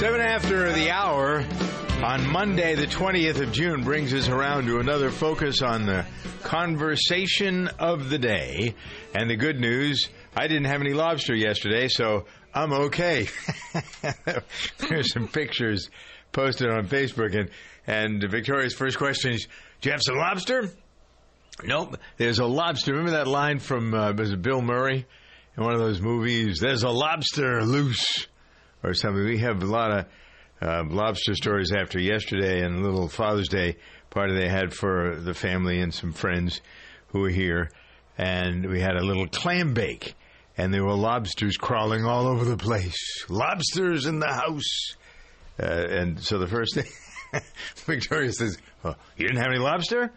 Seven after the hour on Monday, the 20th of June, brings us around to another focus on the conversation of the day. And the good news I didn't have any lobster yesterday, so I'm okay. There's some pictures posted on Facebook, and, and Victoria's first question is Do you have some lobster? Nope. There's a lobster. Remember that line from uh, was it Bill Murray in one of those movies? There's a lobster loose or something. We have a lot of uh, lobster stories after yesterday and a little Father's Day party they had for the family and some friends who were here. And we had a little clam bake, and there were lobsters crawling all over the place. Lobsters in the house. Uh, and so the first thing, Victoria says, oh, You didn't have any lobster?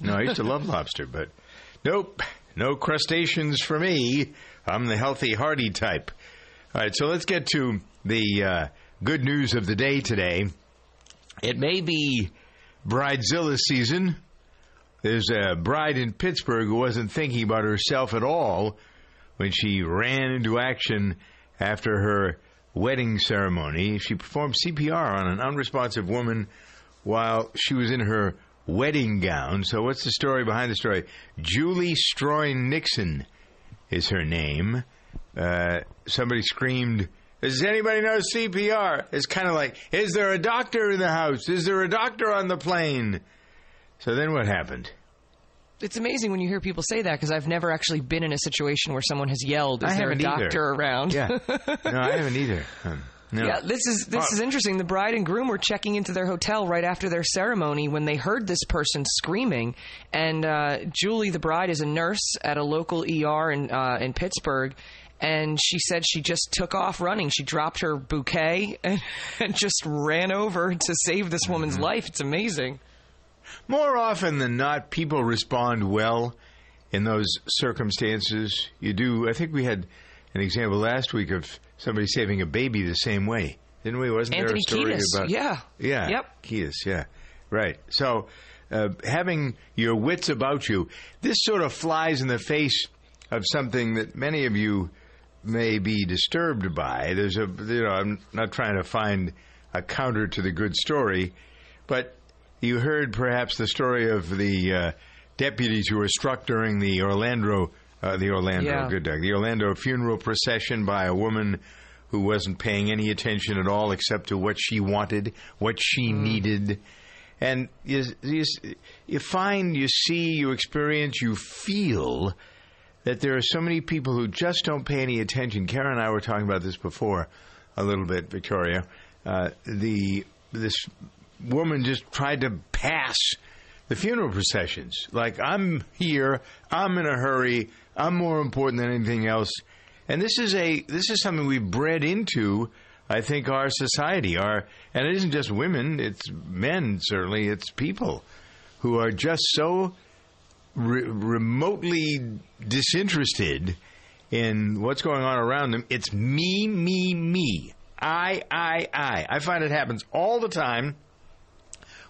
No, I used to love lobster, but nope, no crustaceans for me. I'm the healthy, hearty type. All right, so let's get to the uh, good news of the day today. It may be Bridezilla season. There's a bride in Pittsburgh who wasn't thinking about herself at all when she ran into action after her wedding ceremony. She performed CPR on an unresponsive woman while she was in her wedding gown. So, what's the story behind the story? Julie Stroyne Nixon is her name. Uh, somebody screamed, Does anybody know CPR? It's kind of like, Is there a doctor in the house? Is there a doctor on the plane? So then what happened? It's amazing when you hear people say that because I've never actually been in a situation where someone has yelled, "Is I there a haven't either. doctor around?" Yeah. No, I haven't either. Um, no. Yeah, this is this is interesting. The bride and groom were checking into their hotel right after their ceremony when they heard this person screaming. And uh, Julie, the bride, is a nurse at a local ER in uh, in Pittsburgh. And she said she just took off running. She dropped her bouquet and, and just ran over to save this woman's Mm-hmm. life. It's amazing. More often than not, people respond well in those circumstances. You do. I think we had an example last week of somebody saving a baby the same way, didn't we? Wasn't Anthony there a story Kiedis, about? yeah. Yeah. Yep. Kiedis, yeah. Right. So, uh, having your wits about you, this sort of flies in the face of something that many of you may be disturbed by. There's a, you know, I'm not trying to find a counter to the good story, but you heard perhaps the story of the uh, deputies who were struck during the Orlando, uh, the Orlando, Yeah. good Doug, the Orlando funeral procession by a woman who wasn't paying any attention at all except to what she wanted, what she needed. And you, you, you find, you see, you experience, you feel that there are so many people who just don't pay any attention. Karen and I were talking about this before a little bit, Victoria. Uh, the this woman just tried to pass the funeral processions. Like I'm here, I'm in a hurry, I'm more important than anything else. And this is a this is something we've bred into. I think our society, our and it isn't just women; it's men. Certainly, it's people who are just so re- remotely disinterested in what's going on around them. It's me, me, me. I, I, I. I find it happens all the time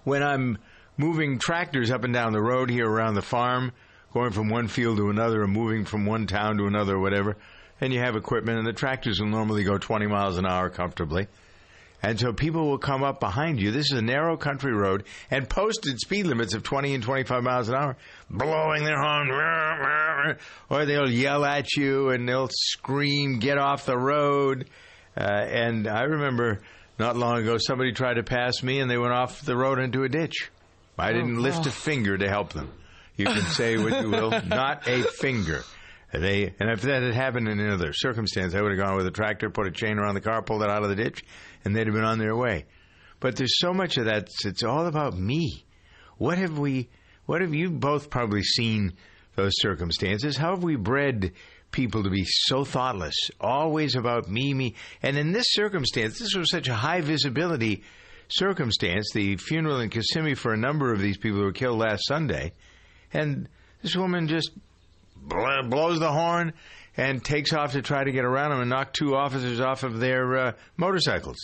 when I'm moving tractors up and down the road here around the farm, going from one field to another, or moving from one town to another, or whatever. And you have equipment, and the tractors will normally go 20 miles an hour comfortably. And so people will come up behind you. This is a narrow country road and posted speed limits of 20 and 25 miles an hour, blowing their horn, or they'll yell at you and they'll scream, get off the road. Uh, and I remember not long ago somebody tried to pass me and they went off the road into a ditch. I didn't lift a finger to help them. You can say what you will, not a finger. They and if that had happened in another circumstance, I would have gone with a tractor, put a chain around the car, pulled it out of the ditch, and they'd have been on their way. But there's so much of that. It's all about me. What have we? What have you both probably seen those circumstances? How have we bred people to be so thoughtless, always about me, me? And in this circumstance, this was such a high visibility circumstance. The funeral in Kissimmee for a number of these people who were killed last Sunday, and this woman just blows the horn and takes off to try to get around them and knock two officers off of their uh, motorcycles.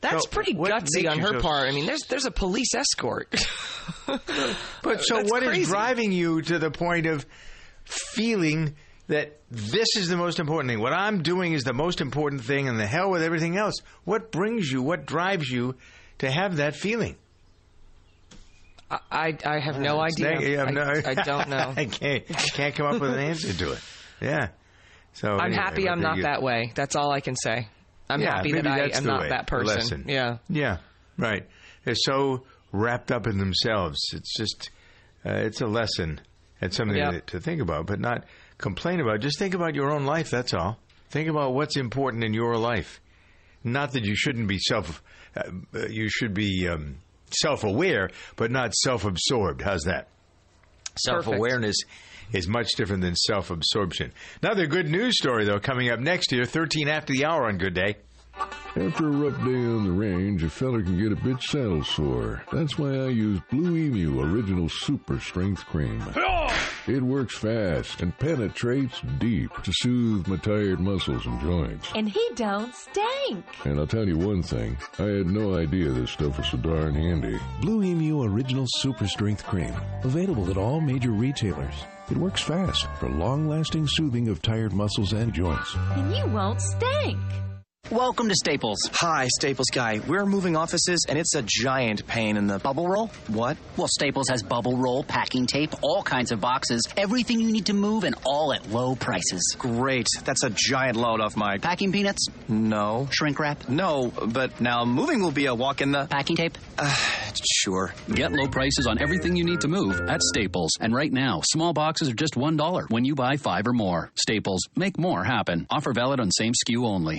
That's So, pretty gutsy on her so- part. I mean, there's there's a police escort. But so, what is crazy. driving you to the point of feeling that this is the most important thing? What I'm doing is the most important thing, and the hell with everything else. What brings you? What drives you to have that feeling? I I have no idea. You have I, no- I don't know. I can't can't come up with an answer to it. Yeah. So I'm anyway, happy I'm not you- that way. That's all I can say. I'm Yeah, happy that I am not way, that person. lesson. Yeah. Yeah, right. They're so wrapped up in themselves. It's just, uh, it's a lesson. It's something Yeah. to, think about, but not complain about. Just think about your own life. That's all. Think about what's important in your life. Not that you shouldn't be self, uh, uh, you should be um, self-aware, but not self-absorbed. How's that? Self-awareness is much different than self-absorption. Another good news story, though, coming up next year, 13 after the hour on Good Day. After a rough day on the range, a fella can get a bit saddle sore. That's why I use Blue Emu Original Super Strength Cream. It works fast and penetrates deep to soothe my tired muscles and joints. And he don't stink. And I'll tell you one thing, I had no idea this stuff was so darn handy. Blue Emu Original Super Strength Cream. Available at all major retailers. It works fast for long lasting soothing of tired muscles and joints. And you won't stink. Welcome to Staples. Hi, Staples guy. We're moving offices, and it's a giant pain in the Bubble roll? what? Well, Staples has bubble roll, packing tape, all kinds of boxes, everything you need to move, and all at low prices. Great. That's a giant load off my. Packing peanuts? No. Shrink wrap? No, but now moving will be a walk in the. Packing tape? Ah, sure. Get low prices on everything you need to move at Staples. And right now, small boxes are just $1 when you buy five or more. Staples, make more happen. Offer valid on same SKU only.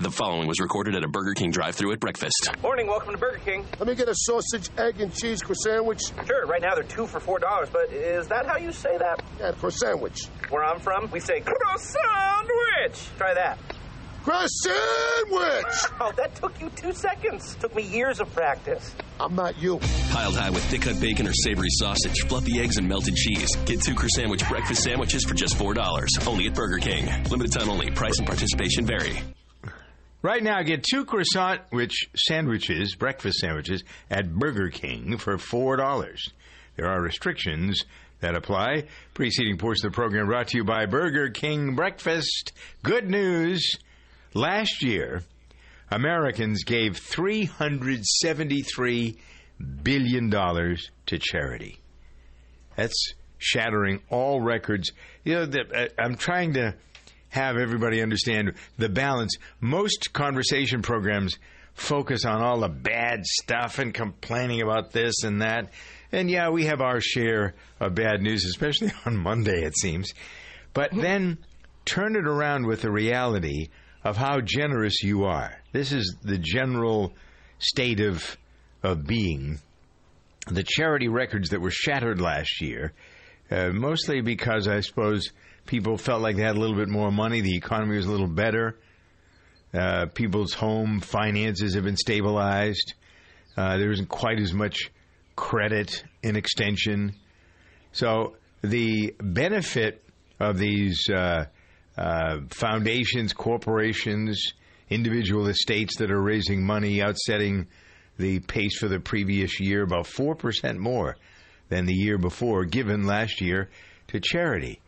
The following was recorded at a Burger King drive-thru at breakfast. Morning, welcome to Burger King. Let me get a sausage, egg, and cheese croissant sandwich. Sure, right now they're two for four dollars, but is that how you say that? Yeah, croissant sandwich. Where I'm from, we say croissant sandwich. Try that. Croissant sandwich! Oh, that took you two seconds. Took me years of practice. I'm not you. Piled high with thick cut bacon or savory sausage, fluffy eggs, and melted cheese. Get two croissant sandwich breakfast sandwiches for just $4. Only at Burger King. Limited time only. Price and participation vary. Right now, get two croissant which sandwiches, breakfast sandwiches, at Burger King for four dollars. There are restrictions that apply. Preceding portion of the program brought to you by Burger King Breakfast. Good news. Last year, Americans gave three hundred seventy-three billion dollars to charity. That's shattering all records. You know, uh, I'm trying to have everybody understand the balance. Most conversation programs focus on all the bad stuff and complaining about this and that. And yeah, we have our share of bad news, especially on Monday, it seems. But then turn it around with the reality of how generous you are. This is the general state of, of being. The charity records that were shattered last year, uh, mostly because I suppose people felt like they had a little bit more money, the economy was a little better, uh, people's home finances have been stabilized, uh, there isn't quite as much credit in extension. So the benefit of these uh, uh, foundations, corporations, individual estates that are raising money, outsetting the pace for the previous year, about 4% more than the year before, given last year to charity.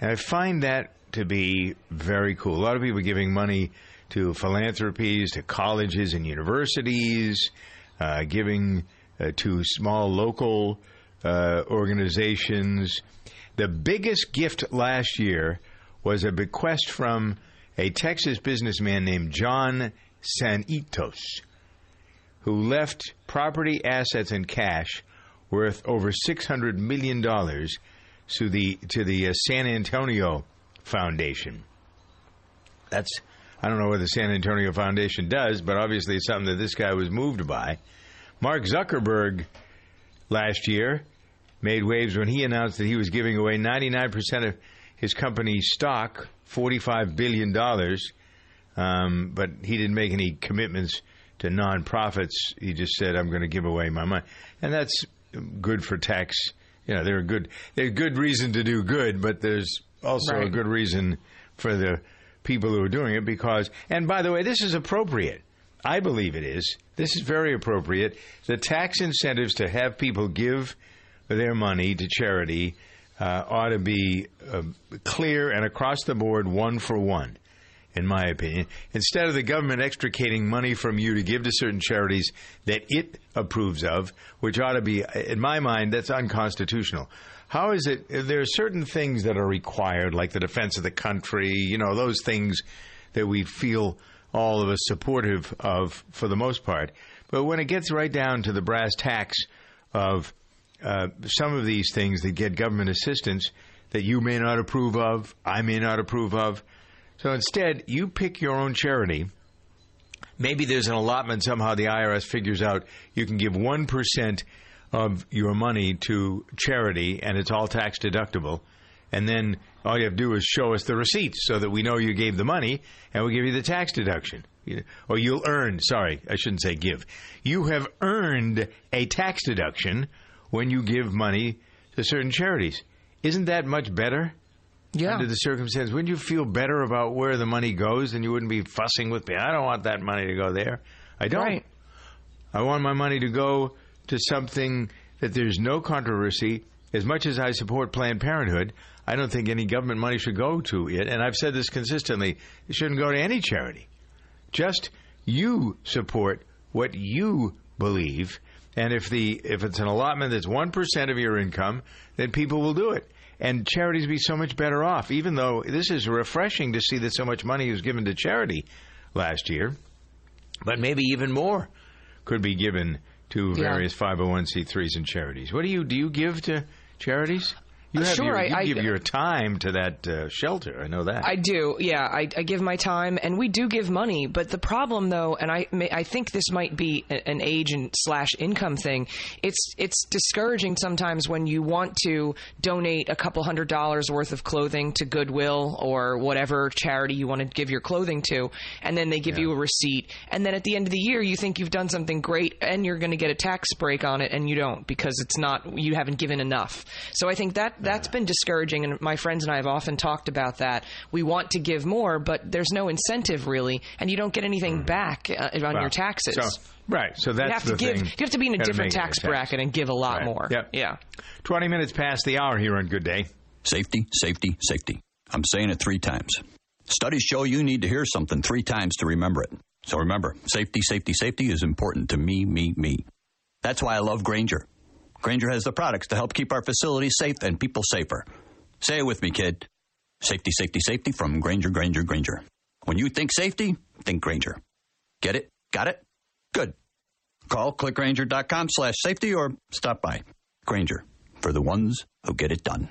And I find that to be very cool. A lot of people are giving money to philanthropies, to colleges and universities, uh, giving uh, to small local uh, organizations. The biggest gift last year was a bequest from a Texas businessman named John Santikos, who left property, assets, and cash worth over $600 million to the, to the uh, San Antonio Foundation. That's, I don't know what the San Antonio Foundation does, but obviously it's something that this guy was moved by. Mark Zuckerberg last year made waves when he announced that he was giving away 99% of his company's stock, $45 billion, um, but he didn't make any commitments to nonprofits. He just said, I'm going to give away my money. And that's good for tax. You know, they're a good, they're a good reason to do good, but there's also a good reason for the people who are doing it because, and by the way, this is appropriate. I believe it is. This is very appropriate. The tax incentives to have people give their money to charity uh, ought to be uh, clear and across the board, one for one, in my opinion. Instead of the government extricating money from you to give to certain charities that it approves of, which ought to be, in my mind, that's unconstitutional. How is it? There are certain things that are required, like the defense of the country, you know, those things that we feel all of us supportive of for the most part. But when it gets right down to the brass tacks of uh, some of these things that get government assistance that you may not approve of, I may not approve of. So instead, you pick your own charity. Maybe there's an allotment somehow the IRS figures out you can give 1% of your money to charity and it's all tax deductible. And then all you have to do is show us the receipts so that we know you gave the money and we'll give you the tax deduction. Or you'll earn, sorry, I shouldn't say give. You have earned a tax deduction when you give money to certain charities. Isn't that much better? Yeah. Under the circumstance, wouldn't you feel better about where the money goes and you wouldn't be fussing with me? I don't want that money to go there. I don't. Right. I want my money to go to something that there's no controversy. As much as I support Planned Parenthood, I don't think any government money should go to it. And I've said this consistently it shouldn't go to any charity. Just you support what you believe. And if the if it's an allotment that's one percent of your income, then people will do it. And charities be so much better off, even though this is refreshing to see that so much money was given to charity last year. But maybe even more could be given to Yeah. various 501c3s and charities. What do you do? You give to charities? You have sure, your, I- you I- give your time to that uh, shelter. I know that. I do, yeah. I, I give my time, and we do give money. But the problem, though, and I, may, I think this might be an age and slash income thing. It's it's discouraging sometimes when you want to donate a couple hundred dollars worth of clothing to Goodwill or whatever charity you want to give your clothing to, and then they give you a receipt, and then at the end of the year you think you've done something great, and you're going to get a tax break on it, and you don't because it's not you haven't given enough. So I think that that's been discouraging, and my friends and I have often talked about that. We want to give more, but there's no incentive really, and you don't get anything back uh, on Well, your taxes. So, right. So that's you have the to give. thing. You have to be in a different tax bracket and give a lot Right. more. Yep. Yeah. 20 minutes past the hour here on Good Day. Safety, safety, safety. I'm saying it three times. Studies show you need to hear something three times to remember it. So remember, safety, safety, safety is important to me, me, me. That's why I love Grainger. Grainger has the products to help keep our facilities safe and people safer. Say it with me, kid. Safety, safety, safety from Grainger, Grainger, Grainger. When you think safety, think Grainger. Get it? Got it? Good. Call clickgrainger.com slash safety or stop by. Grainger, for the ones who get it done.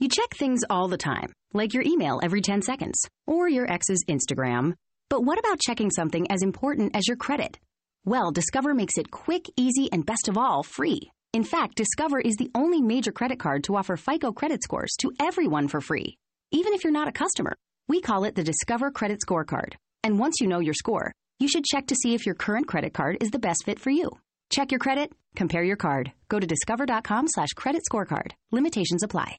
You check things all the time, like your email every 10 seconds or your ex's Instagram. But what about checking something as important as your credit? Well, Discover makes it quick, easy, and best of all, free. In fact, Discover is the only major credit card to offer FICO credit scores to everyone for free, even if you're not a customer. We call it the Discover Credit Scorecard. And once you know your score, you should check to see if your current credit card is the best fit for you. Check your credit, compare your card. Go to discover.com slash credit scorecard. Limitations apply.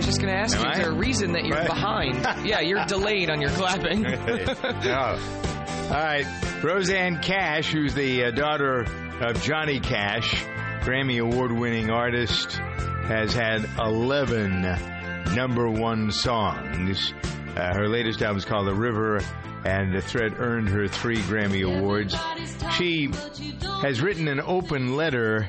Was just going to ask Am you, is there a reason that you're Right. behind? yeah, you're delayed on your clapping. Oh. All right. Rosanne Cash, who's the uh, daughter of Johnny Cash, Grammy Award winning artist, has had 11 number one songs. Uh, her latest album is called The River, and The Thread earned her three Grammy Awards. She has written an open letter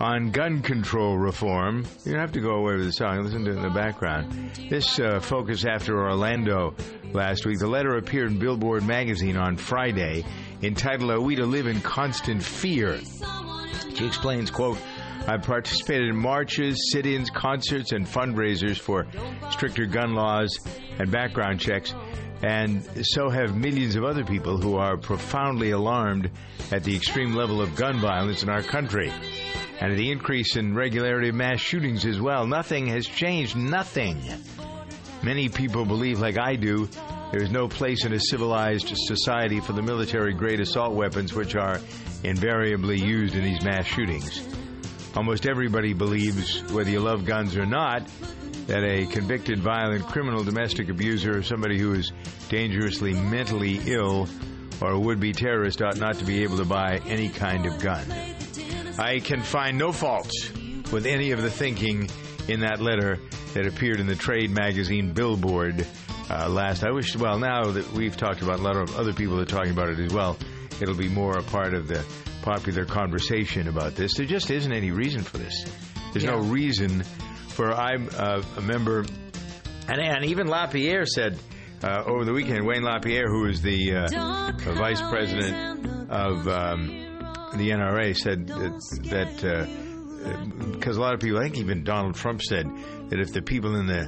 on gun control reform. You don't have to go away with the song. Listen to it in the background. This uh, focus after Orlando last week. The letter appeared in Billboard magazine on Friday, entitled "Are We to Live in Constant Fear?" She explains, "quote." I've participated in marches, sit-ins, concerts, and fundraisers for stricter gun laws and background checks, and so have millions of other people who are profoundly alarmed at the extreme level of gun violence in our country and the increase in regularity of mass shootings as well. Nothing has changed. Nothing. Many people believe, like I do, there is no place in a civilized society for the military grade assault weapons which are invariably used in these mass shootings. Almost everybody believes, whether you love guns or not, that a convicted violent criminal, domestic abuser, or somebody who is dangerously mentally ill or a would be terrorist ought not to be able to buy any kind of gun. I can find no fault with any of the thinking in that letter that appeared in the trade magazine Billboard uh, last. I wish, well, now that we've talked about it, a lot of other people are talking about it as well, it'll be more a part of the popular conversation about this. There just isn't any reason for this. There's no reason for I'm uh, a member, and, and even LaPierre said uh, over the weekend, Wayne LaPierre, who is the uh, vice president of um, the NRA, said that. that uh, because a lot of people, I think even Donald Trump said that if the people in the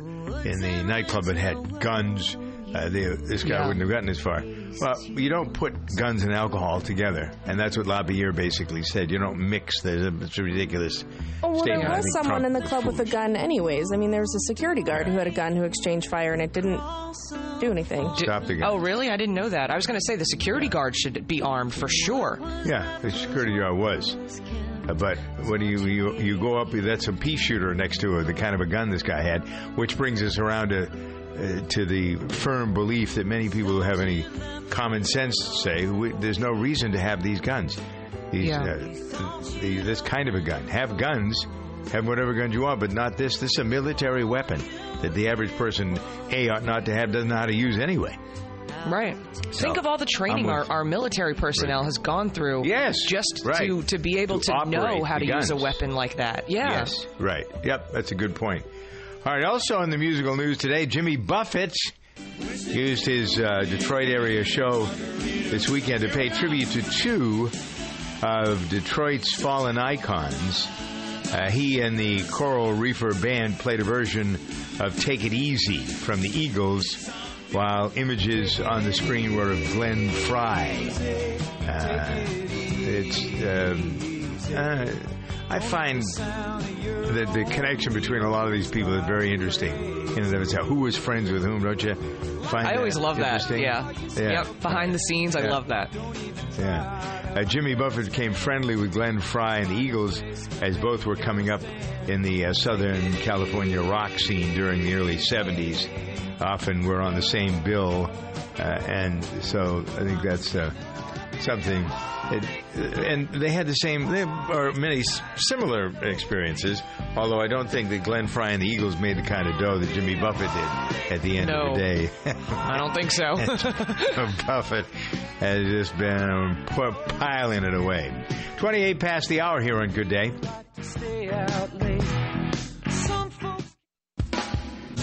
in the nightclub had had guns, uh, they, this guy Yeah. wouldn't have gotten this far. Well, you don't put guns and alcohol together, and that's what LaPierre basically said. You don't mix. There's a, it's a ridiculous Oh, well, there was someone Trump in the club with a gun, anyways. I mean, there was a security guard who had a gun who exchanged fire, and it didn't do anything. Stop the gun. Oh, really? I didn't know that. I was going to say the security guard should be armed for sure. Yeah, the security guard was. Uh, but when you, you you go up, that's a pea shooter next to the kind of a gun this guy had, which brings us around to to the firm belief that many people who have any common sense say we, there's no reason to have these guns. These, Yeah. uh, the, this kind of a gun. Have guns, have whatever guns you want, but not this. This is a military weapon that the average person a ought not to have, doesn't know how to use anyway. Right. Think of all the training our, our military personnel has gone through. Yes, Just right. to, to be able To to, know how to use a weapon like that. Yeah. Yes, right. Yep, that's a good point. All right, also in the musical news today, Jimmy Buffett used his uh, Detroit area show this weekend to pay tribute to two of Detroit's fallen icons. Uh, he and the Coral Reefer Band played a version of Take It Easy from the Eagles, while images on the screen were of Glenn Frey. Uh, it's. Um, uh, I find that the connection between a lot of these people is very interesting. In and of itself, who was friends with whom? Don't you find? I always that love that. Yeah. Yeah. Yep. Behind the scenes, I love that. Yeah. Uh, Jimmy Buffett became friendly with Glenn Frey and the Eagles as both were coming up in the uh, Southern California rock scene during the early 70s. Often were on the same bill, uh, and so I think that's uh, something. It, and they had the same, there are many similar experiences, although I don't think that Glenn Frey and the Eagles made the kind of dough that Jimmy Buffett did at the end No. of the day. I don't think so. Buffett has just been piling it away. 28 past the hour here on Good Day.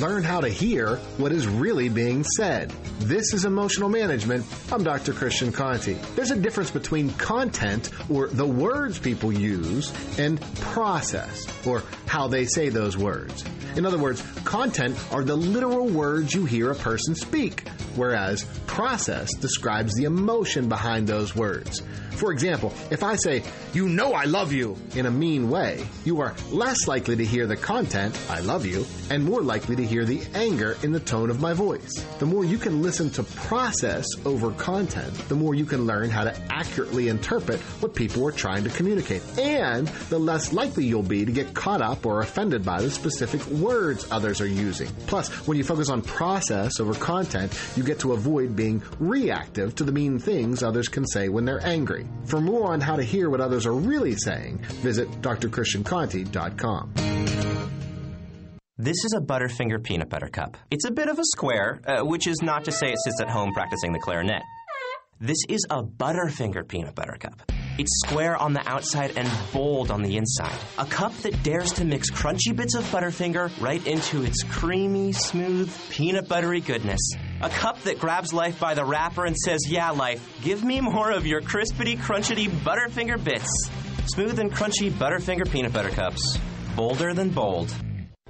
Learn how to hear what is really being said. This is emotional management. I'm Dr. Christian Conti. There's a difference between content, or the words people use, and process, or how they say those words. In other words, content are the literal words you hear a person speak, whereas process describes the emotion behind those words. For example, if I say, You know I love you, in a mean way, you are less likely to hear the content, I love you, and more likely to hear the anger in the tone of my voice. The more you can listen to process over content, the more you can learn how to accurately interpret what people are trying to communicate. And the less likely you'll be to get caught up or offended by the specific words others are using. Plus, when you focus on process over content, you get to avoid being reactive to the mean things others can say when they're angry. For more on how to hear what others are really saying, visit drchristianconti.com. This is a Butterfinger peanut butter cup. It's a bit of a square, uh, which is not to say it sits at home practicing the clarinet. This is a Butterfinger peanut butter cup. It's square on the outside and bold on the inside. A cup that dares to mix crunchy bits of Butterfinger right into its creamy, smooth, peanut buttery goodness. A cup that grabs life by the wrapper and says, Yeah, life, give me more of your crispity, crunchity Butterfinger bits. Smooth and crunchy Butterfinger peanut butter cups. Bolder than bold.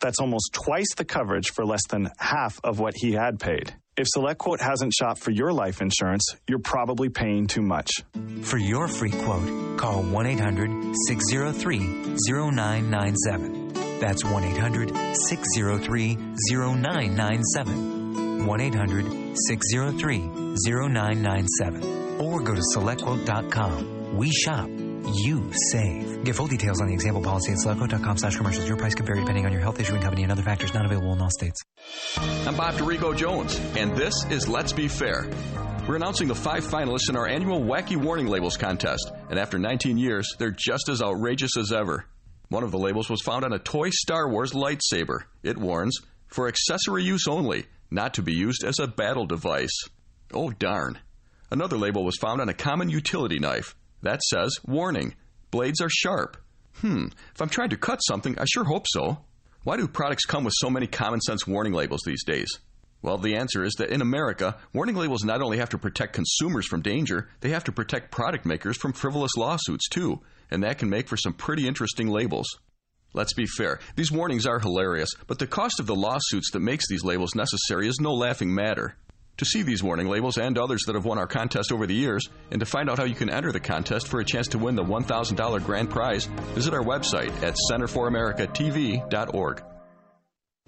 That's almost twice the coverage for less than half of what he had paid. If SelectQuote hasn't shopped for your life insurance, you're probably paying too much. For your free quote, call 1 800 603 0997. That's 1 800 603 0997. 1 800 603 0997. Or go to selectquote.com. We shop you save. Get full details on the example policy at SelectQuote.com slash commercials. Your price can vary depending on your health issuing company and other factors not available in all states. I'm Bob Dorigo Jones, and this is Let's Be Fair. We're announcing the five finalists in our annual Wacky Warning Labels contest, and after 19 years, they're just as outrageous as ever. One of the labels was found on a toy Star Wars lightsaber. It warns, for accessory use only, not to be used as a battle device. Oh, darn. Another label was found on a common utility knife. That says, warning, blades are sharp. Hmm, if I'm trying to cut something, I sure hope so. Why do products come with so many common sense warning labels these days? Well, the answer is that in America, warning labels not only have to protect consumers from danger, they have to protect product makers from frivolous lawsuits too, and that can make for some pretty interesting labels. Let's be fair, these warnings are hilarious, but the cost of the lawsuits that makes these labels necessary is no laughing matter. To see these warning labels and others that have won our contest over the years, and to find out how you can enter the contest for a chance to win the $1,000 grand prize, visit our website at centerforamericatv.org.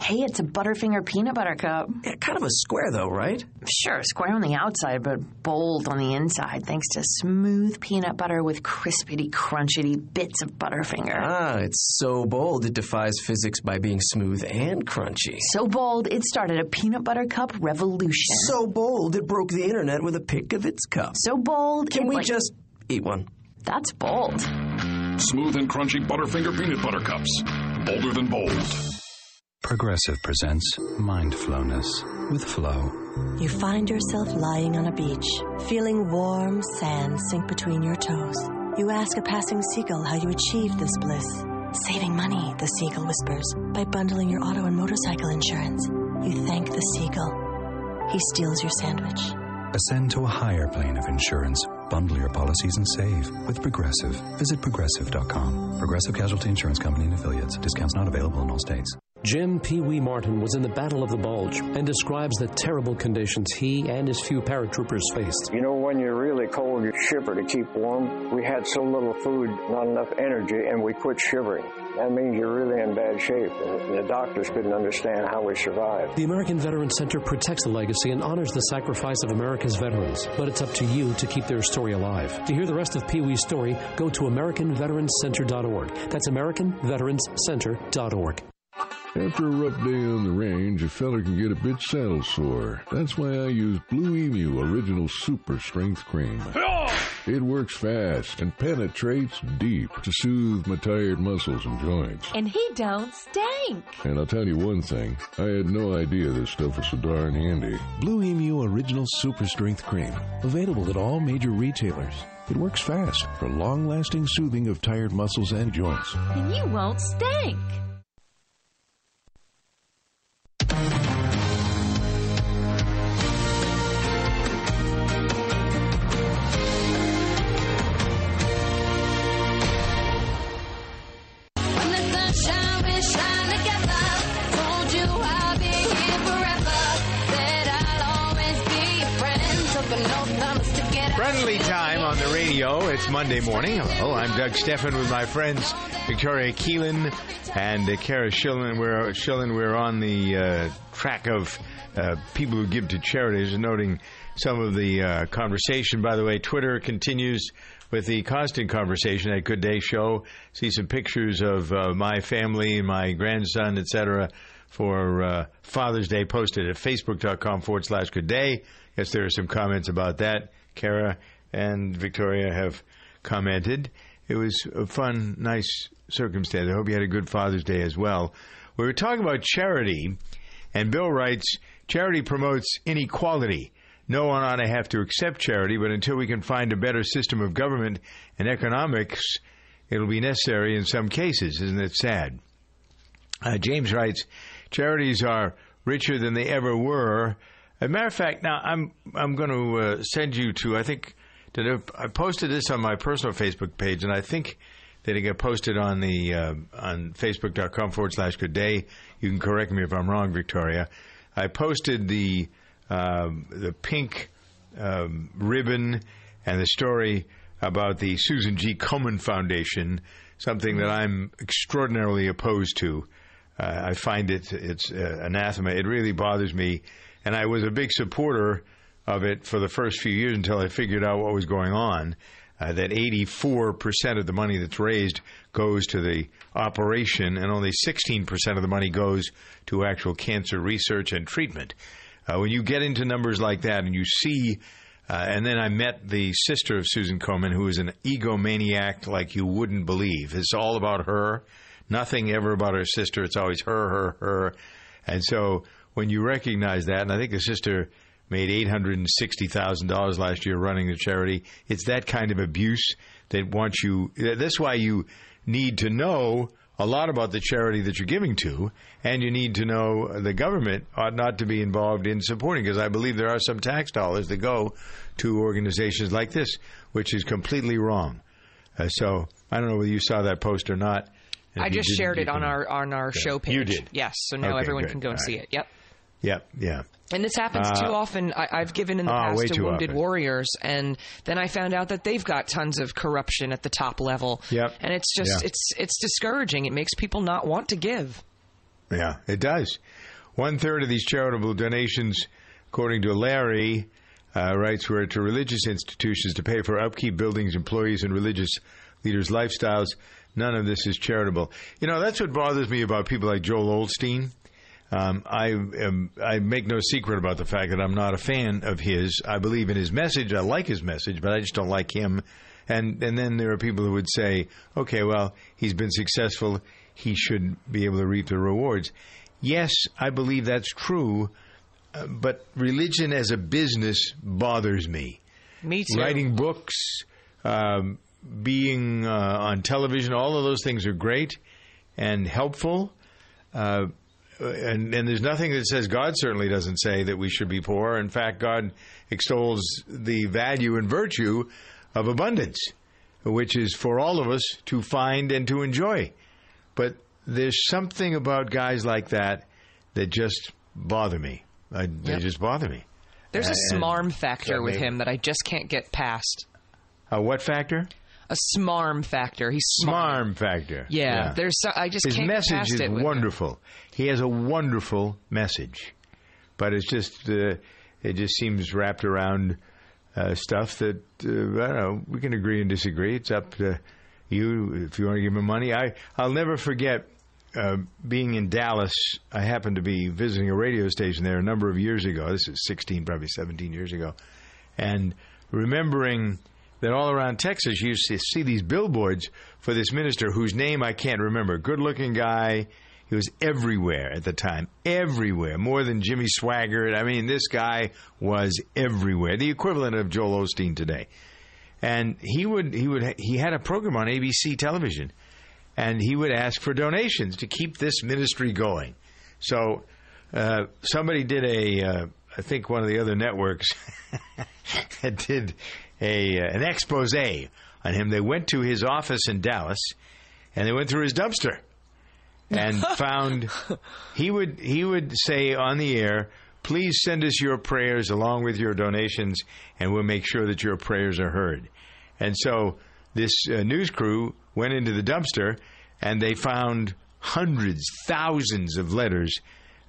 Hey, it's a Butterfinger peanut butter cup. Yeah, kind of a square, though, right? Sure, square on the outside, but bold on the inside, thanks to smooth peanut butter with crispity, crunchity bits of Butterfinger. Ah, it's so bold it defies physics by being smooth and crunchy. So bold, it started a peanut butter cup revolution. So bold it broke the internet with a pick of its cup. So bold, Can it, we like- just eat one? That's bold. Smooth and crunchy Butterfinger peanut butter cups. Bolder than bold. Progressive presents Mindflowness with Flow. You find yourself lying on a beach, feeling warm sand sink between your toes. You ask a passing seagull how you achieved this bliss. Saving money, the seagull whispers, by bundling your auto and motorcycle insurance. You thank the seagull. He steals your sandwich. Ascend to a higher plane of insurance. Bundle your policies and save with Progressive. Visit progressive.com. Progressive Casualty Insurance Company and affiliates. Discounts not available in all states. Jim Pee Wee Martin was in the Battle of the Bulge and describes the terrible conditions he and his few paratroopers faced. You know, when you're really cold, you shiver to keep warm. We had so little food, not enough energy, and we quit shivering. That means you're really in bad shape. The doctors couldn't understand how we survived. The American Veterans Center protects the legacy and honors the sacrifice of America's veterans, but it's up to you to keep their story alive. To hear the rest of Pee Wee's story, go to AmericanVeteransCenter.org. That's AmericanVeteransCenter.org. After a rough day on the range, a feller can get a bit saddle sore. That's why I use Blue Emu Original Super Strength Cream. It works fast and penetrates deep to soothe my tired muscles and joints. And he don't stink. And I'll tell you one thing, I had no idea this stuff was so darn handy. Blue Emu Original Super Strength Cream. Available at all major retailers. It works fast for long lasting soothing of tired muscles and joints. And you won't stink. It's Monday morning. Hello, I'm Doug Stephan with my friends Victoria Keelan and uh, Cara Schillen. We're Schillen. We're on the uh, track of uh, people who give to charities, noting some of the uh, conversation. By the way, Twitter continues with the constant conversation at Good Day Show. See some pictures of uh, my family, my grandson, etc. For uh, Father's Day, posted at facebook.com forward slash good day. Yes, there are some comments about that. Cara and Victoria have commented. It was a fun, nice circumstance. I hope you had a good Father's Day as well. We were talking about charity, and Bill writes charity promotes inequality. No one ought to have to accept charity, but until we can find a better system of government and economics, it'll be necessary in some cases. Isn't it sad? Uh, James writes, charities are richer than they ever were. As a matter of fact, now I'm I'm going to uh, send you to I think did I, I posted this on my personal Facebook page, and I think that it got posted on the uh, on Facebook.com forward slash Good Day. You can correct me if I'm wrong, Victoria. I posted the um, the pink um, ribbon and the story about the Susan G. Komen Foundation, something that I'm extraordinarily opposed to. Uh, I find it it's uh, anathema. It really bothers me, and I was a big supporter of it for the first few years until I figured out what was going on. uh, that 84% of the money that's raised goes to the operation and only 16% of the money goes to actual cancer research and treatment. Uh, when you get into numbers like that and you see, uh, and then I met the sister of Susan Komen, who is an egomaniac like you wouldn't believe. It's all about her, nothing ever about her sister. It's always her, her, her. And so when you recognize that, and I think the sister made $860,000 last year running the charity, it's that kind of abuse that wants you. That's why you need to know a lot about the charity that you're giving to, and you need to know the government ought not to be involved in supporting, because I believe there are some tax dollars that go to organizations like this, which is completely wrong. Uh, so I don't know whether you saw that post or not. I just shared it on our on our Okay. show page. You did. Yes, so now Okay, everyone good. can go and All see right. it. Yep. Yep, yeah. And this happens Uh, too often. I, I've given in the way past to Wounded often. Warriors, and then I found out that they've got tons of corruption at the top level. Yep. And it's just Yeah. it's it's discouraging. It makes people not want to give. Yeah, it does. One third of these charitable donations, according to Larry, uh, writes, were to religious institutions to pay for upkeep, buildings, employees, and religious leaders' lifestyles. None of this is charitable. You know, that's what bothers me about people like Joel Osteen. Um, I am, I make no secret about the fact that I'm not a fan of his. I believe in his message. I like his message, but I just don't like him. And and then there are people who would say, okay, well, he's been successful. He should be able to reap the rewards. Yes, I believe that's true. Uh, but religion as a business bothers me. Me too. Writing books, um, being uh, on television, all of those things are great and helpful. Uh, Uh, and, and there's nothing that says God certainly doesn't say that we should be poor. In fact, God extols the value and virtue of abundance, which is for all of us to find and to enjoy. But there's something about guys like that that just bother me. I, They just bother me. There's a smarm factor so with him that I just can't get past. A what factor? A smarm factor. He's smart. Smarm factor. Yeah, there's so, I just His can't get message past is it. with him. wonderful. He has a wonderful message, but it's just uh, it just seems wrapped around uh, stuff that uh, I don't know. We can agree and disagree. It's up to you if you want to give him money. I I'll never forget. Uh, being in Dallas, I happened to be visiting a radio station there a number of years ago. This is 16, probably 17 years ago. And remembering that all around Texas, you used to see these billboards for this minister whose name I can't remember. Good looking guy. He was everywhere at the time. Everywhere. More than Jimmy Swaggart. I mean, this guy was everywhere. The equivalent of Joel Osteen today. And he would, he would, he had a program on ABC television and he would ask for donations to keep this ministry going. So uh, somebody did a, uh, I think one of the other networks did a uh, an expose on him. They went to his office in Dallas, and they went through his dumpster and found he would he would say on the air, "Please send us your prayers along with your donations, and we'll make sure that your prayers are heard." And so this uh, news crew went into the dumpster, and they found hundreds, thousands of letters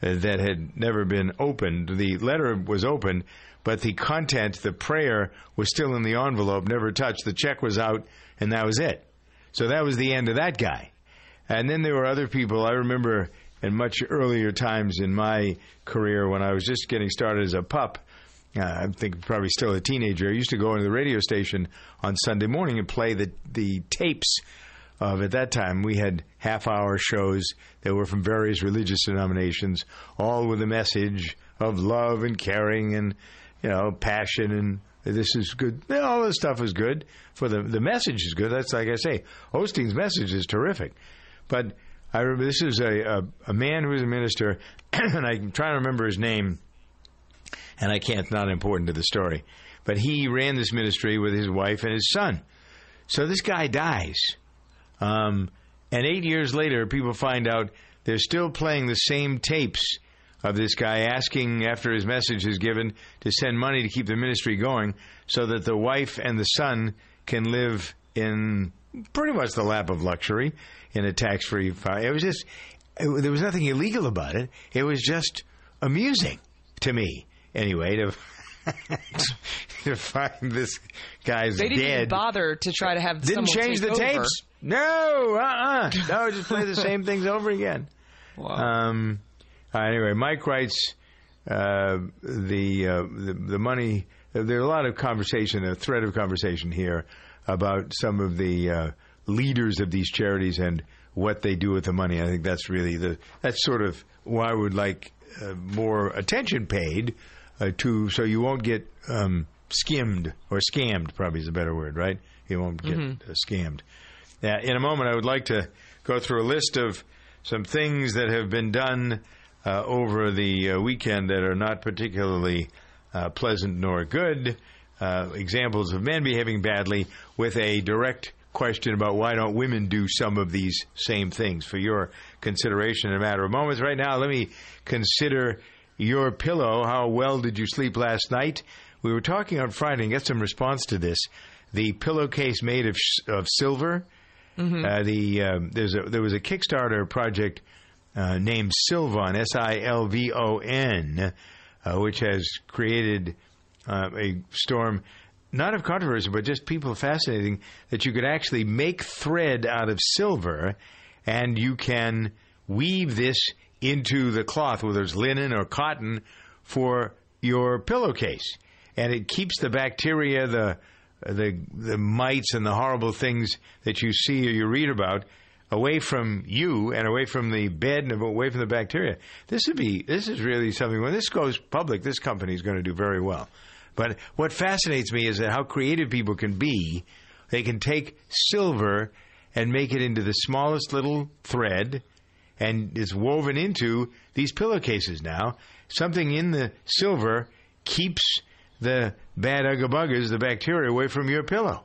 uh, that had never been opened. The letter was opened, but the content, the prayer, was still in the envelope, never touched. The check was out, and that was it. So that was the end of that guy. And then there were other people. I remember in much earlier times in my career when I was just getting started as a pup. Uh, I think probably still a teenager. I used to go into the radio station on Sunday morning and play the the tapes of at that time we had half hour shows that were from various religious denominations, all with a message of love and caring and you know passion and this is good. All this stuff is good for the the message is good. That's like I say, Osteen's message is terrific, but. I remember this is a, a, a man who was a minister, and I'm trying to remember his name, and I can't, not important to the story. But he ran this ministry with his wife and his son. So this guy dies. Um, and eight years later, people find out they're still playing the same tapes of this guy asking, after his message is given, to send money to keep the ministry going so that the wife and the son can live in pretty much the lap of luxury in a tax free. File. It was just, it, there was nothing illegal about it. It was just amusing to me, anyway, to to find this guy's They didn't dead. even bother to try to have Didn't change the over. tapes. No, uh-uh. No, just play the same things over again. Um, uh, anyway, Mike writes uh, the, uh, the the money. There's a lot of conversation, a thread of conversation here about some of the uh, leaders of these charities and what they do with the money. I think that's really the that's sort of why I would like uh, more attention paid uh, to, so you won't get um, skimmed or scammed. Probably is a better word, right? You won't get Mhm. uh, scammed. Uh, in a moment, I would like to go through a list of some things that have been done uh, over the uh, weekend that are not particularly uh, pleasant nor good. Uh, examples of men behaving badly with a direct question about why don't women do some of these same things for your consideration in a matter of moments. Right now, let me consider your pillow. How well did you sleep last night? We were talking on Friday and get some response to this. The pillowcase made of, of silver. Uh, the um, there's a, there was a Kickstarter project uh, named Silvon S I L V O N, uh, which has created uh, a storm, not of controversy, but just people fascinating that you could actually make thread out of silver, and you can weave this into the cloth, whether it's linen or cotton, for your pillowcase, and it keeps the bacteria, the the the mites and the horrible things that you see or you read about away from you and away from the bed and away from the bacteria. This would be this is really something when this goes public, this company is going to do very well. But what fascinates me is that how creative people can be. They can take silver and make it into the smallest little thread and it's woven into these pillowcases now. Something in the silver keeps the bad ugga the bacteria, away from your pillow.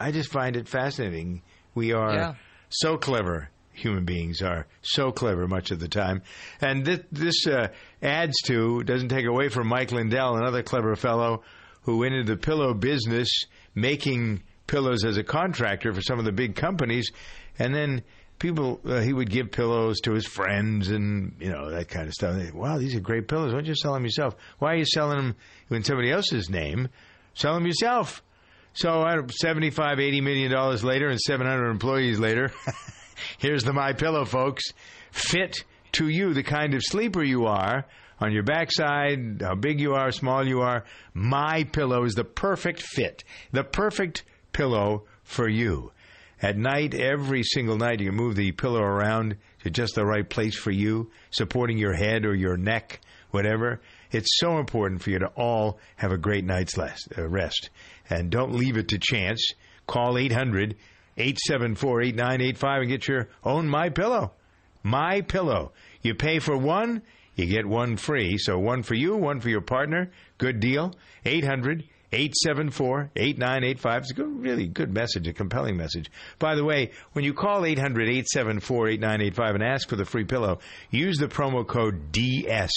I just find it fascinating. We are Yeah. so clever. Human beings are so clever much of the time, and this, this uh, adds to doesn't take away from Mike Lindell, another clever fellow who went into the pillow business, making pillows as a contractor for some of the big companies, and then people uh, he would give pillows to his friends and you know that kind of stuff. They, wow, these are great pillows. Why don't you sell them yourself? Why are you selling them in somebody else's name? Sell them yourself. So, I 75, 80 million dollars later, and 700 employees later, here's the My Pillow, folks. Fit to you, the kind of sleeper you are on your backside, how big you are, small you are. My Pillow is the perfect fit, the perfect pillow for you. At night, every single night, you move the pillow around to just the right place for you, supporting your head or your neck, whatever. It's so important for you to all have a great night's uh, rest. And don't leave it to chance. Call 800 874 8985 and get your own My Pillow. My Pillow. You pay for one, you get one free. So one for you, one for your partner. Good deal. 800 874 8985. It's a good, really good message, a compelling message. By the way, when you call 800 874 8985 and ask for the free pillow, use the promo code DS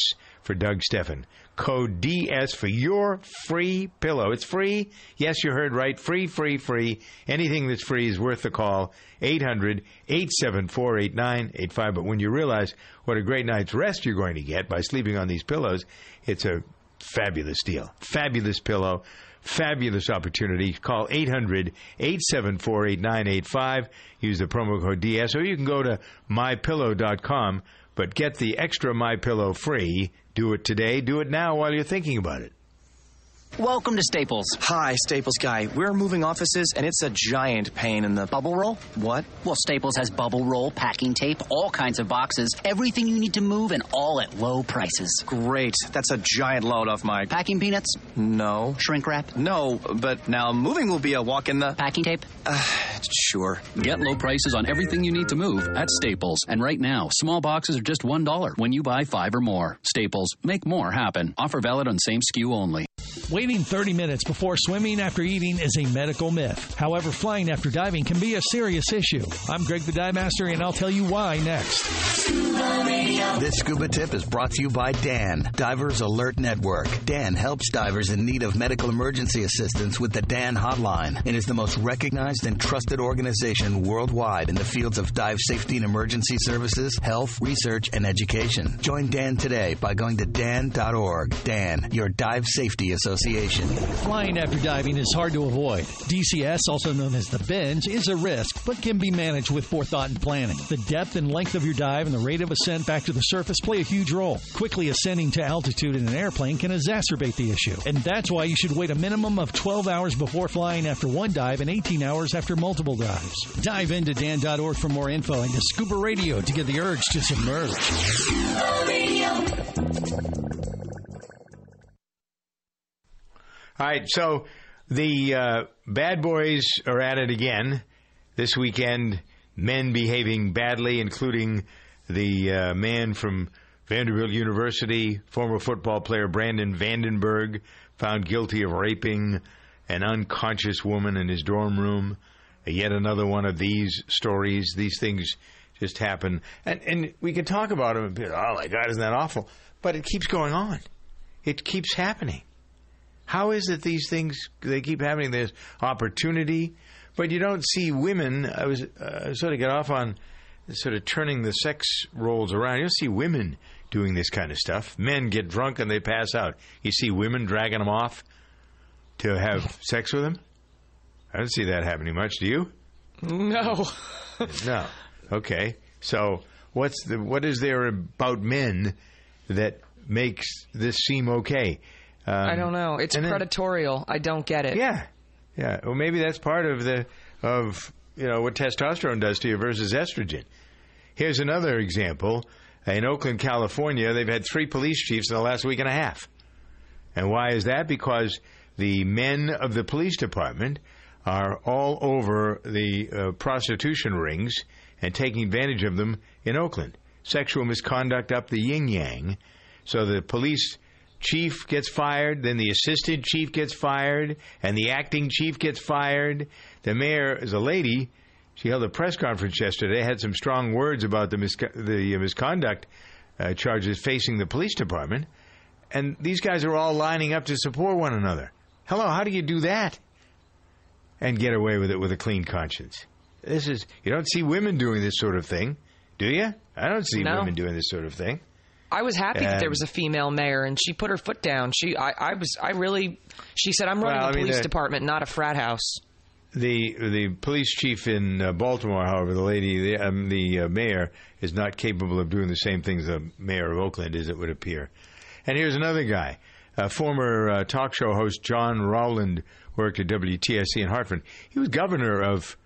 for Doug Stephan. Code DS for your free pillow. It's free. Yes, you heard right. Free, free, free. Anything that's free is worth the call. 800 874 8985. But when you realize what a great night's rest you're going to get by sleeping on these pillows, it's a fabulous deal. Fabulous pillow. Fabulous opportunity. Call 800 874 8985. Use the promo code DS, or you can go to mypillow.com. But get the extra My Pillow free. Do it today. Do it now while you're thinking about it. Welcome to Staples. Hi, Staples guy. We're moving offices, and it's a giant pain in the bubble roll. What? Well, Staples has bubble roll, packing tape, all kinds of boxes, everything you need to move, and all at low prices. Great. That's a giant load off my packing peanuts. No. Shrink wrap. No, but now moving will be a walk in the packing tape. Uh, sure. Get low prices on everything you need to move at Staples. And right now, small boxes are just $1 when you buy five or more. Staples, make more happen. Offer valid on same SKU only. Waiting 30 minutes before swimming after eating is a medical myth. However, flying after diving can be a serious issue. I'm Greg the Dive Master, and I'll tell you why next. This scuba tip is brought to you by Dan, Divers Alert Network. Dan helps divers in need of medical emergency assistance with the Dan Hotline and is the most recognized and trusted organization worldwide in the fields of dive safety and emergency services, health, research, and education. Join Dan today by going to dan.org. Dan, your dive safety association. Association. Flying after diving is hard to avoid. DCS, also known as the bends, is a risk, but can be managed with forethought and planning. The depth and length of your dive and the rate of ascent back to the surface play a huge role. Quickly ascending to altitude in an airplane can exacerbate the issue, and that's why you should wait a minimum of 12 hours before flying after one dive and 18 hours after multiple dives. Dive into dan.org for more info and to Scuba Radio to get the urge to submerge. All right, so the uh, bad boys are at it again this weekend. Men behaving badly, including the uh, man from Vanderbilt University, former football player Brandon Vandenberg, found guilty of raping an unconscious woman in his dorm room. Yet another one of these stories. These things just happen, and and we can talk about them. And be, oh my God, isn't that awful? But it keeps going on. It keeps happening. How is it these things they keep happening? There's opportunity, but you don't see women. I was uh, sort of get off on sort of turning the sex roles around. You don't see women doing this kind of stuff. Men get drunk and they pass out. You see women dragging them off to have sex with them. I don't see that happening much. Do you? No. no. Okay. So what's the what is there about men that makes this seem okay? Um, I don't know. It's and then- I don't get it. Yeah, yeah. Well, maybe that's part of the of you know what testosterone does to you versus estrogen. Here's another example. In Oakland, California, they've had three police chiefs in the last week and a half. And why is that? Because the men of the police department are all over the uh, prostitution rings and taking advantage of them in Oakland. Sexual misconduct up the yin yang. So the police chief gets fired, then the assistant chief gets fired, and the acting chief gets fired. The mayor is a lady. She held a press conference yesterday, had some strong words about the, misco- the uh, misconduct uh, charges facing the police department. And these guys are all lining up to support one another. Hello, how do you do that? And get away with it with a clean conscience. This is, you don't see women doing this sort of thing, do you? I don't see No. women doing this sort of thing. I was happy that there was a female mayor, and she put her foot down. She, I, I was, I really. She said, "I'm running Well, a mean, police department, not a frat house." The the police chief in uh, Baltimore, however, the lady, the, um, the uh, mayor, is not capable of doing the same things the mayor of Oakland is, it would appear. And here's another guy, uh, former uh, talk show host John Rowland, worked at WTSC in Hartford. He was governor of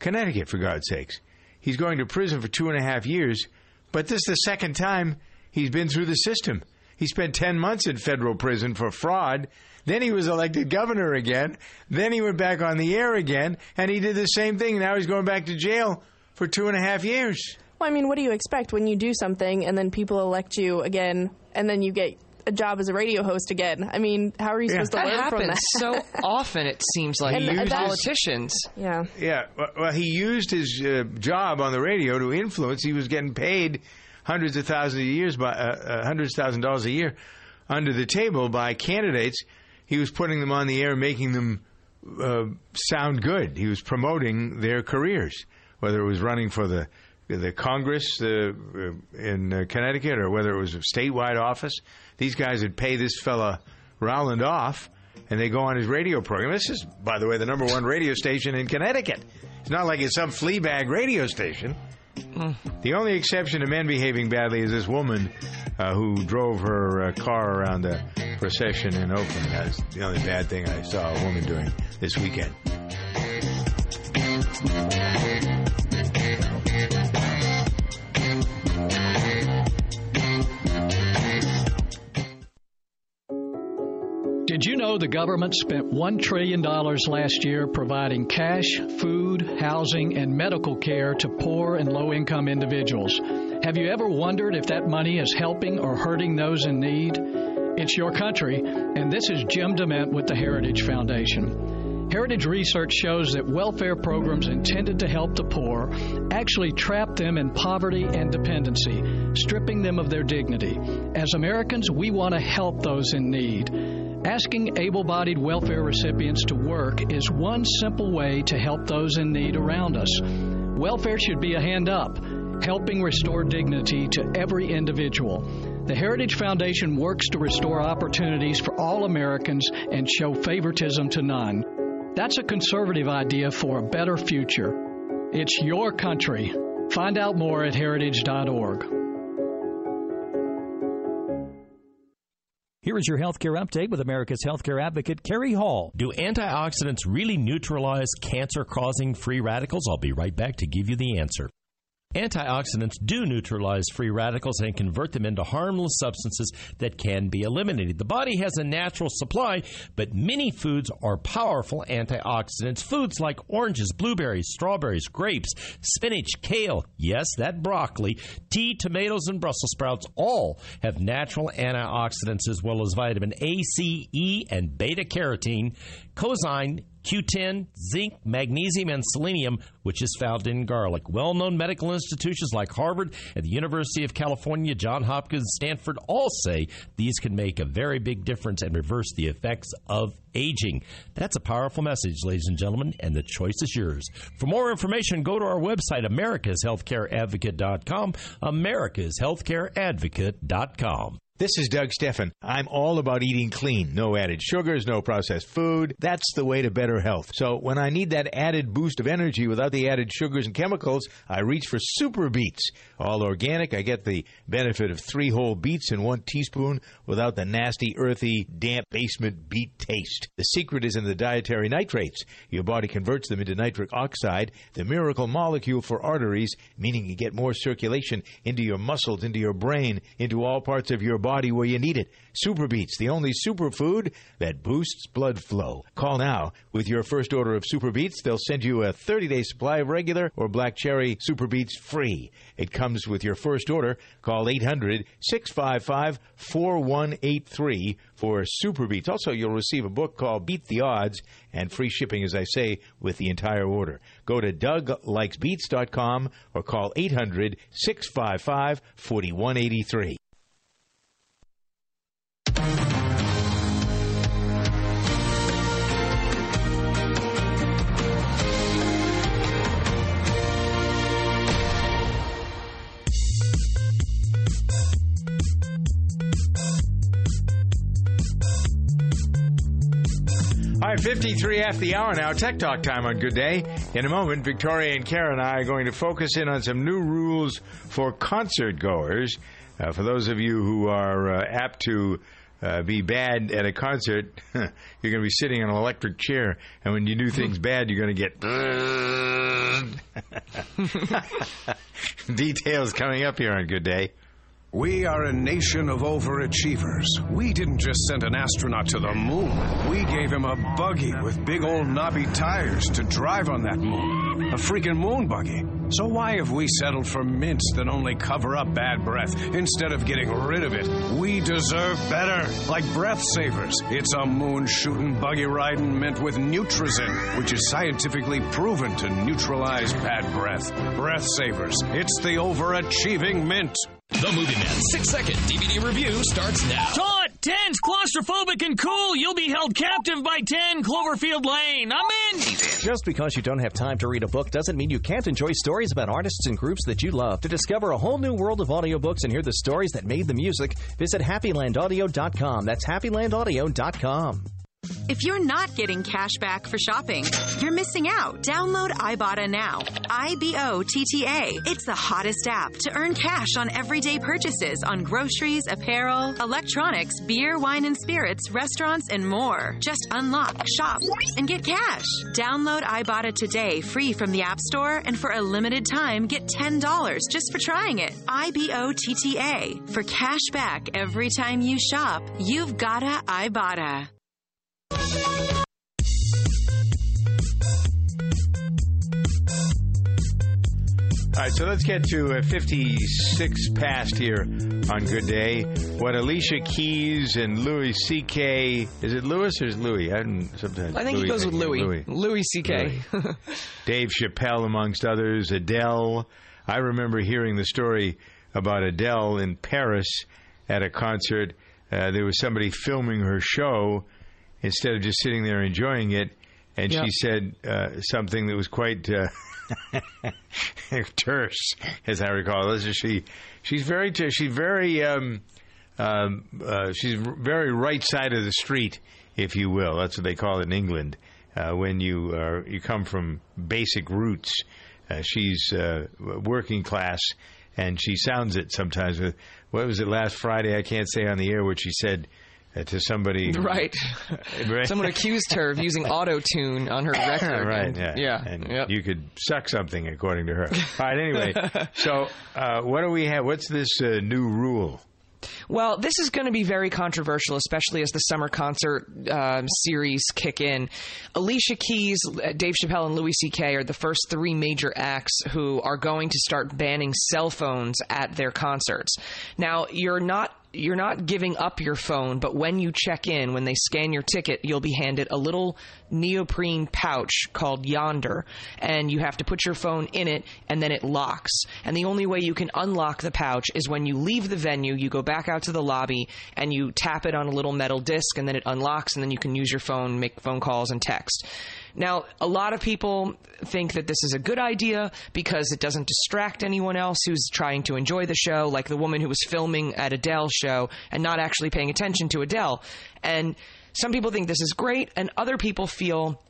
Connecticut, for God's sakes. He's going to prison for two and a half years, but this is the second time he's been through the system. He spent 10 months in federal prison for fraud. Then he was elected governor again. Then he went back on the air again, and he did the same thing. Now he's going back to jail for two and a half years. Well, I mean, what do you expect when you do something and then people elect you again and then you get a job as a radio host again? I mean, how are you supposed to that learn from happens that? so often. It seems like And with politicians. Yeah. Yeah, well- well, he used his uh, job on the radio to influence. He was getting paid hundreds of thousands of years by uh, uh, hundreds of thousand dollars a year under the table by candidates. He was putting them on the air, making them uh, sound good. He was promoting their careers, whether it was running for the the Congress uh, uh, in uh, Connecticut or whether it was a statewide office. These guys would pay this fella Rowland off, and they go on his radio program. This is, by the way, the number one radio station in Connecticut. It's not like it's some flea bag radio station. The only exception to men behaving badly is this woman uh, who drove her uh, car around the procession in Oakland. That's the only bad thing I saw a woman doing this weekend. Did you know the government spent $1 trillion last year providing cash, food, housing, and medical care to poor and low income individuals? Have you ever wondered if that money is helping or hurting those in need? It's your country, and this is Jim DeMint with the Heritage Foundation. Heritage research shows that welfare programs intended to help the poor actually trap them in poverty and dependency, stripping them of their dignity. As Americans, we want to help those in need. Asking able bodied welfare recipients to work is one simple way to help those in need around us. Welfare should be a hand up, helping restore dignity to every individual. The Heritage Foundation works to restore opportunities for all Americans and show favoritism to none. That's a conservative idea for a better future. It's your country. Find out more at heritage.org. Here is your healthcare update with America's healthcare advocate, Kerry Hall. Do antioxidants really neutralize cancer causing free radicals? I'll be right back to give you the answer. Antioxidants do neutralize free radicals and convert them into harmless substances that can be eliminated. The body has a natural supply, but many foods are powerful antioxidants. Foods like oranges, blueberries, strawberries, grapes, spinach, kale, yes, that broccoli, tea, tomatoes, and Brussels sprouts all have natural antioxidants as well as vitamin A, C, E, and beta carotene, coenzyme, Q10, zinc, magnesium, and selenium, which is found in garlic. Well known medical institutions like Harvard and the University of California, Johns Hopkins, Stanford all say these can make a very big difference and reverse the effects of aging. That's a powerful message, ladies and gentlemen, and the choice is yours. For more information, go to our website, americashealthcareadvocate.com, americashealthcareadvocate.com. This is Doug Stephan. I'm all about eating clean. No added sugars, no processed food. That's the way to better health. So when I need that added boost of energy without the added sugars and chemicals, I reach for Super Beets. All organic, I get the benefit of three whole beets in one teaspoon without the nasty, earthy, damp basement beet taste. The secret is in the dietary nitrates. Your body converts them into nitric oxide, the miracle molecule for arteries, meaning you get more circulation into your muscles, into your brain, into all parts of your body where you need it. Super Beets, the only superfood that boosts blood flow. Call now. With your first order of Super Beets, they'll send you a 30-day supply of regular or black cherry Super Beets free. It comes with your first order. Call 800-655-4183 for Super Beets. Also, you'll receive a book called Beat the Odds and free shipping, as I say, with the entire order. Go to douglikesbeets.com or call 800-655-4183. All right, 53 after the hour now. Tech Talk time on Good Day. In a moment, Victoria and Cara and I are going to focus in on some new rules for concert goers. Uh, for those of you who are uh, apt to uh, be bad at a concert, you're going to be sitting in an electric chair, and when you do things bad, you're going to get. Details coming up here on Good Day. We are a nation of overachievers. We didn't just send an astronaut to the moon. We gave him a buggy with big old knobby tires to drive on that moon. A freaking moon buggy. So why have we settled for mints that only cover up bad breath instead of getting rid of it? We deserve better. Like breath savers. It's a moon shooting buggy riding mint with Nutrizin, which is scientifically proven to neutralize bad breath. Breath savers. It's the overachieving mint. The Movie Man six second DVD review starts now. Taut, tense, claustrophobic, and cool. You'll be held captive by 10 Cloverfield Lane. I'm in. Just because you don't have time to read a book doesn't mean you can't enjoy stories about artists and groups that you love. To discover a whole new world of audiobooks and hear the stories that made the music, visit happylandaudio.com. That's happylandaudio.com. If you're not getting cash back for shopping, you're missing out. Download Ibotta now. I B O T T A. It's the hottest app to earn cash on everyday purchases on groceries, apparel, electronics, beer, wine and spirits, restaurants, and more. Just unlock, shop, and get cash. Download Ibotta today, free from the App Store, and for a limited time, get $10 just for trying it. I B O T T A. For cash back every time you shop, you've gotta Ibotta. All right, so let's get to uh, 56 past here on Good Day. What Alicia Keys and Louis C.K. Is it Louis or is it Louis? I don't, sometimes I think Louis, he goes with Louis. Louis. Louis C.K. Dave Chappelle, amongst others, Adele. I remember hearing the story about Adele in Paris at a concert. Uh, there was somebody filming her show instead of just sitting there enjoying it, and Yeah. she said uh, something that was quite uh, terse, as I recall. This is- She she's very ter- she's very um, um, uh, she's very right side of the street, if you will. That's what they call it in England. Uh, when you are, you come from basic roots, uh, she's uh, working class, and she sounds it sometimes. With what was it last Friday? I can't say on the air what she said to somebody. Right. Right. Someone accused her of using auto tune on her record. right. and- Yeah. Yeah. And yep. you could suck something, according to her. All right. Anyway, so uh, what do we have? What's this uh, new rule? Well, this is going to be very controversial, especially as the summer concert um, series kick in. Alicia Keys, uh, Dave Chappelle, and Louis C.K. are the first three major acts who are going to start banning cell phones at their concerts. Now, you're not you're not giving up your phone, but when you check in, when they scan your ticket, you'll be handed a little neoprene pouch called Yondr, and you have to put your phone in it, and then it locks. And the only way you can unlock the pouch is when you leave the venue, you go back out to the lobby, and you tap it on a little metal disc, and then it unlocks, and then you can use your phone, make phone calls, and text. Now, a lot of people think that this is a good idea because it doesn't distract anyone else who's trying to enjoy the show, like the woman who was filming at Adele's show and not actually paying attention to Adele. And some people think this is great, and other people feel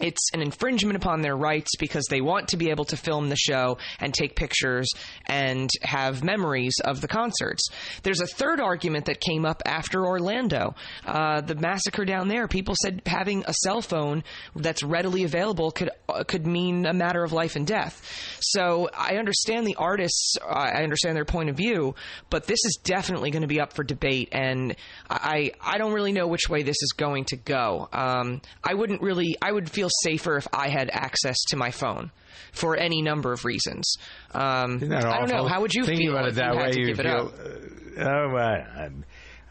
it's an infringement upon their rights because they want to be able to film the show and take pictures and have memories of the concerts. There's a third argument that came up after Orlando. Uh, the massacre down there, people said having a cell phone that's readily available could uh, could mean a matter of life and death. So I understand the artists, I understand their point of view, but this is definitely going to be up for debate, and I I don't really know which way this is going to go. Um, I wouldn't really, I would feel safer if I had access to my phone for any number of reasons. Um, Isn't that I don't know. How would you Thinking feel about it that you had way? to you give it feel, up? uh, oh, I,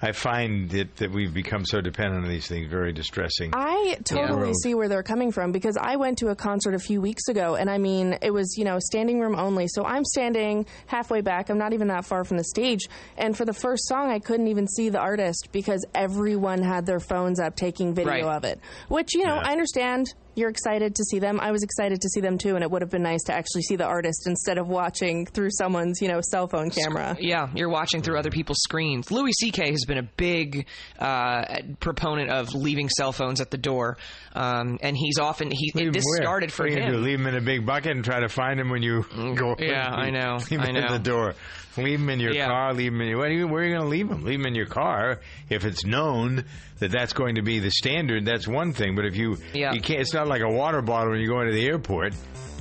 I find it that we've become so dependent on these things very distressing. I totally Road. see where they're coming from because I went to a concert a few weeks ago and I mean, it was, you know, standing room only. So I'm standing halfway back. I'm not even that far from the stage. And for the first song, I couldn't even see the artist because everyone had their phones up taking video Right. of it. Which, you know, I understand you're excited to see them. I was excited to see them too. And it would have been nice to actually see the artist instead of watching through someone's, you know, cell phone camera. Yeah, you're watching through other people's screens. Louis C.K. has been a big uh, proponent of leaving cell phones at the door, um, and he's often he this Where? started for What are you do, him. leave them in a big bucket and try to find them when you go. Yeah, I know, Leave I them in know. the door. Leave them in your Yeah. car. Leave them in your. What are you, where are you going to leave them? Leave them in your car. If it's known that that's going to be the standard, that's one thing. But if you Yeah. you can't, it's not like a water bottle when you go into the airport.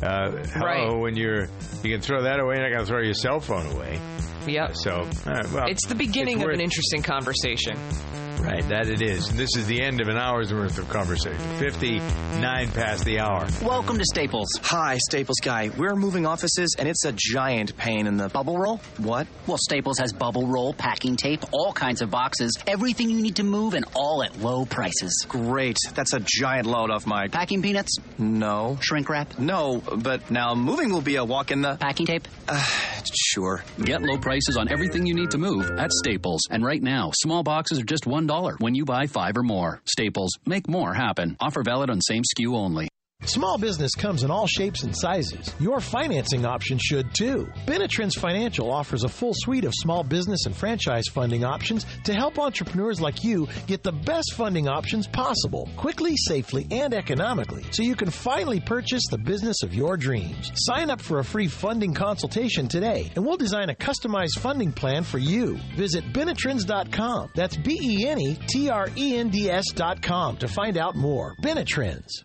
Uh, hello, Right. when you're you can throw that away. You're not going to throw your cell phone away. Yep. So, right, well, It's the beginning it's of an interesting conversation. Right, that it is. And this is the end of an hour's worth of conversation. 59 past the hour. Welcome to Staples. Hi, Staples guy. We're moving offices, and it's a giant pain in the bubble roll. What? Well, Staples has bubble roll, packing tape, all kinds of boxes, everything you need to move, and all at low prices. Great. That's a giant load off my. Packing peanuts? No. Shrink wrap? No, but now moving will be a walk in the. Packing tape? Uh, sure. Get low prices on everything you need to move at Staples. And right now, small boxes are just $1 when you buy five or more. Staples, make more happen. Offer valid on same SKU only. Small business comes in all shapes and sizes. Your financing option should too. Benetrends Financial offers a full suite of small business and franchise funding options to help entrepreneurs like you get the best funding options possible, quickly, safely, and economically, so you can finally purchase the business of your dreams. Sign up for a free funding consultation today, and we'll design a customized funding plan for you. Visit Benetrends.com. That's B E N E T R E N D S.com to find out more. Benetrends.